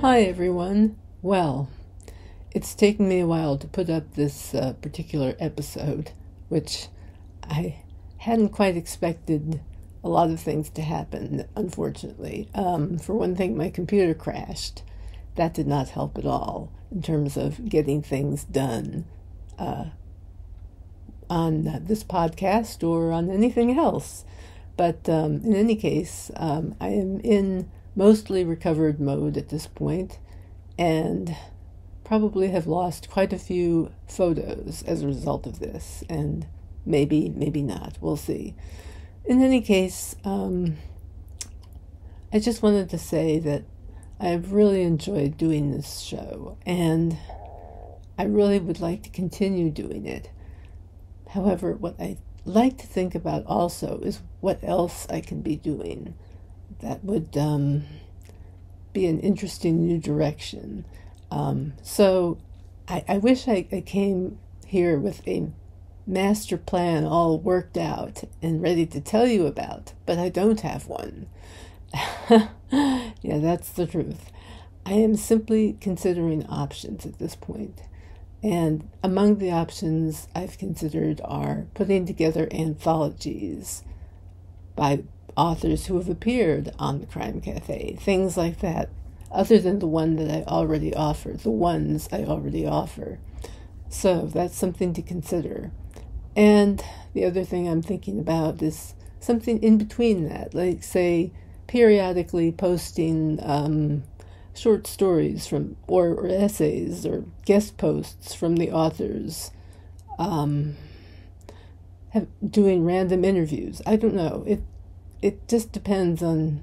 Hi, everyone. Well, it's taken me a while to put up this uh, particular episode, which I hadn't quite expected a lot of things to happen, unfortunately. Um, for one thing, my computer crashed. That did not help at all in terms of getting things done uh, on this podcast or on anything else. But um, in any case, um, I am in mostly recovered mode at this point and probably have lost quite a few photos as a result of this and maybe maybe not. We'll see. In any case um, i just wanted to say that i've really enjoyed doing this show and i really would like to continue doing it. However what i like to think about also is what else i can be doing that would um, be an interesting new direction. Um, so I, I wish I, I, came here with a master plan all worked out and ready to tell you about, but I don't have one. yeah, that's the truth. I am simply considering options at this point. And among the options I've considered are putting together anthologies by authors who have appeared on the Crime Cafe, things like that, other than the one that I already offer, the ones I already offer. So that's something to consider. And the other thing I'm thinking about is something in between that, like, say, periodically posting um, short stories from, or, or, essays, or guest posts from the authors. Um, have, doing random interviews. I don't know. It it just depends on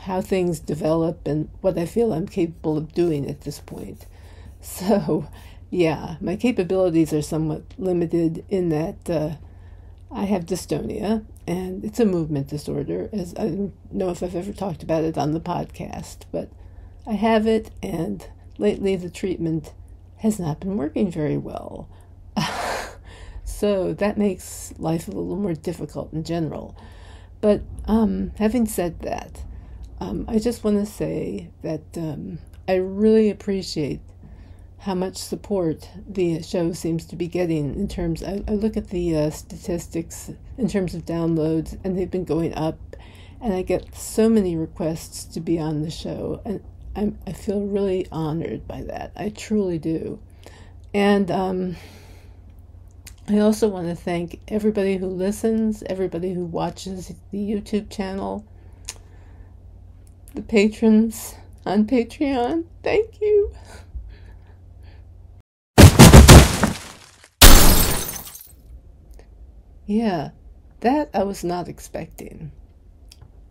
how things develop and what I feel I'm capable of doing at this point. So, yeah, my capabilities are somewhat limited in that uh, I have dystonia, and it's a movement disorder. As I don't know if I've ever talked about it on the podcast, but I have it, and lately the treatment has not been working very well. so that makes life a little more difficult in general. But um, having said that, um, I just want to say that um, I really appreciate how much support the show seems to be getting in terms. I, I look at the uh, statistics in terms of downloads, and they've been going up. And I get so many requests to be on the show, and I'm, I feel really honored by that. I truly do. And um, I also want to thank everybody who listens, everybody who watches the YouTube channel, the patrons on Patreon. Thank you. Yeah, that I was not expecting.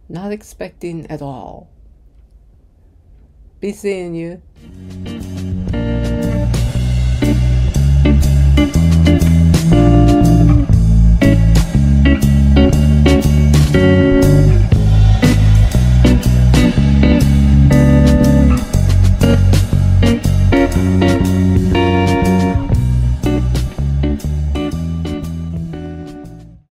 Not expecting at all. Be seeing you.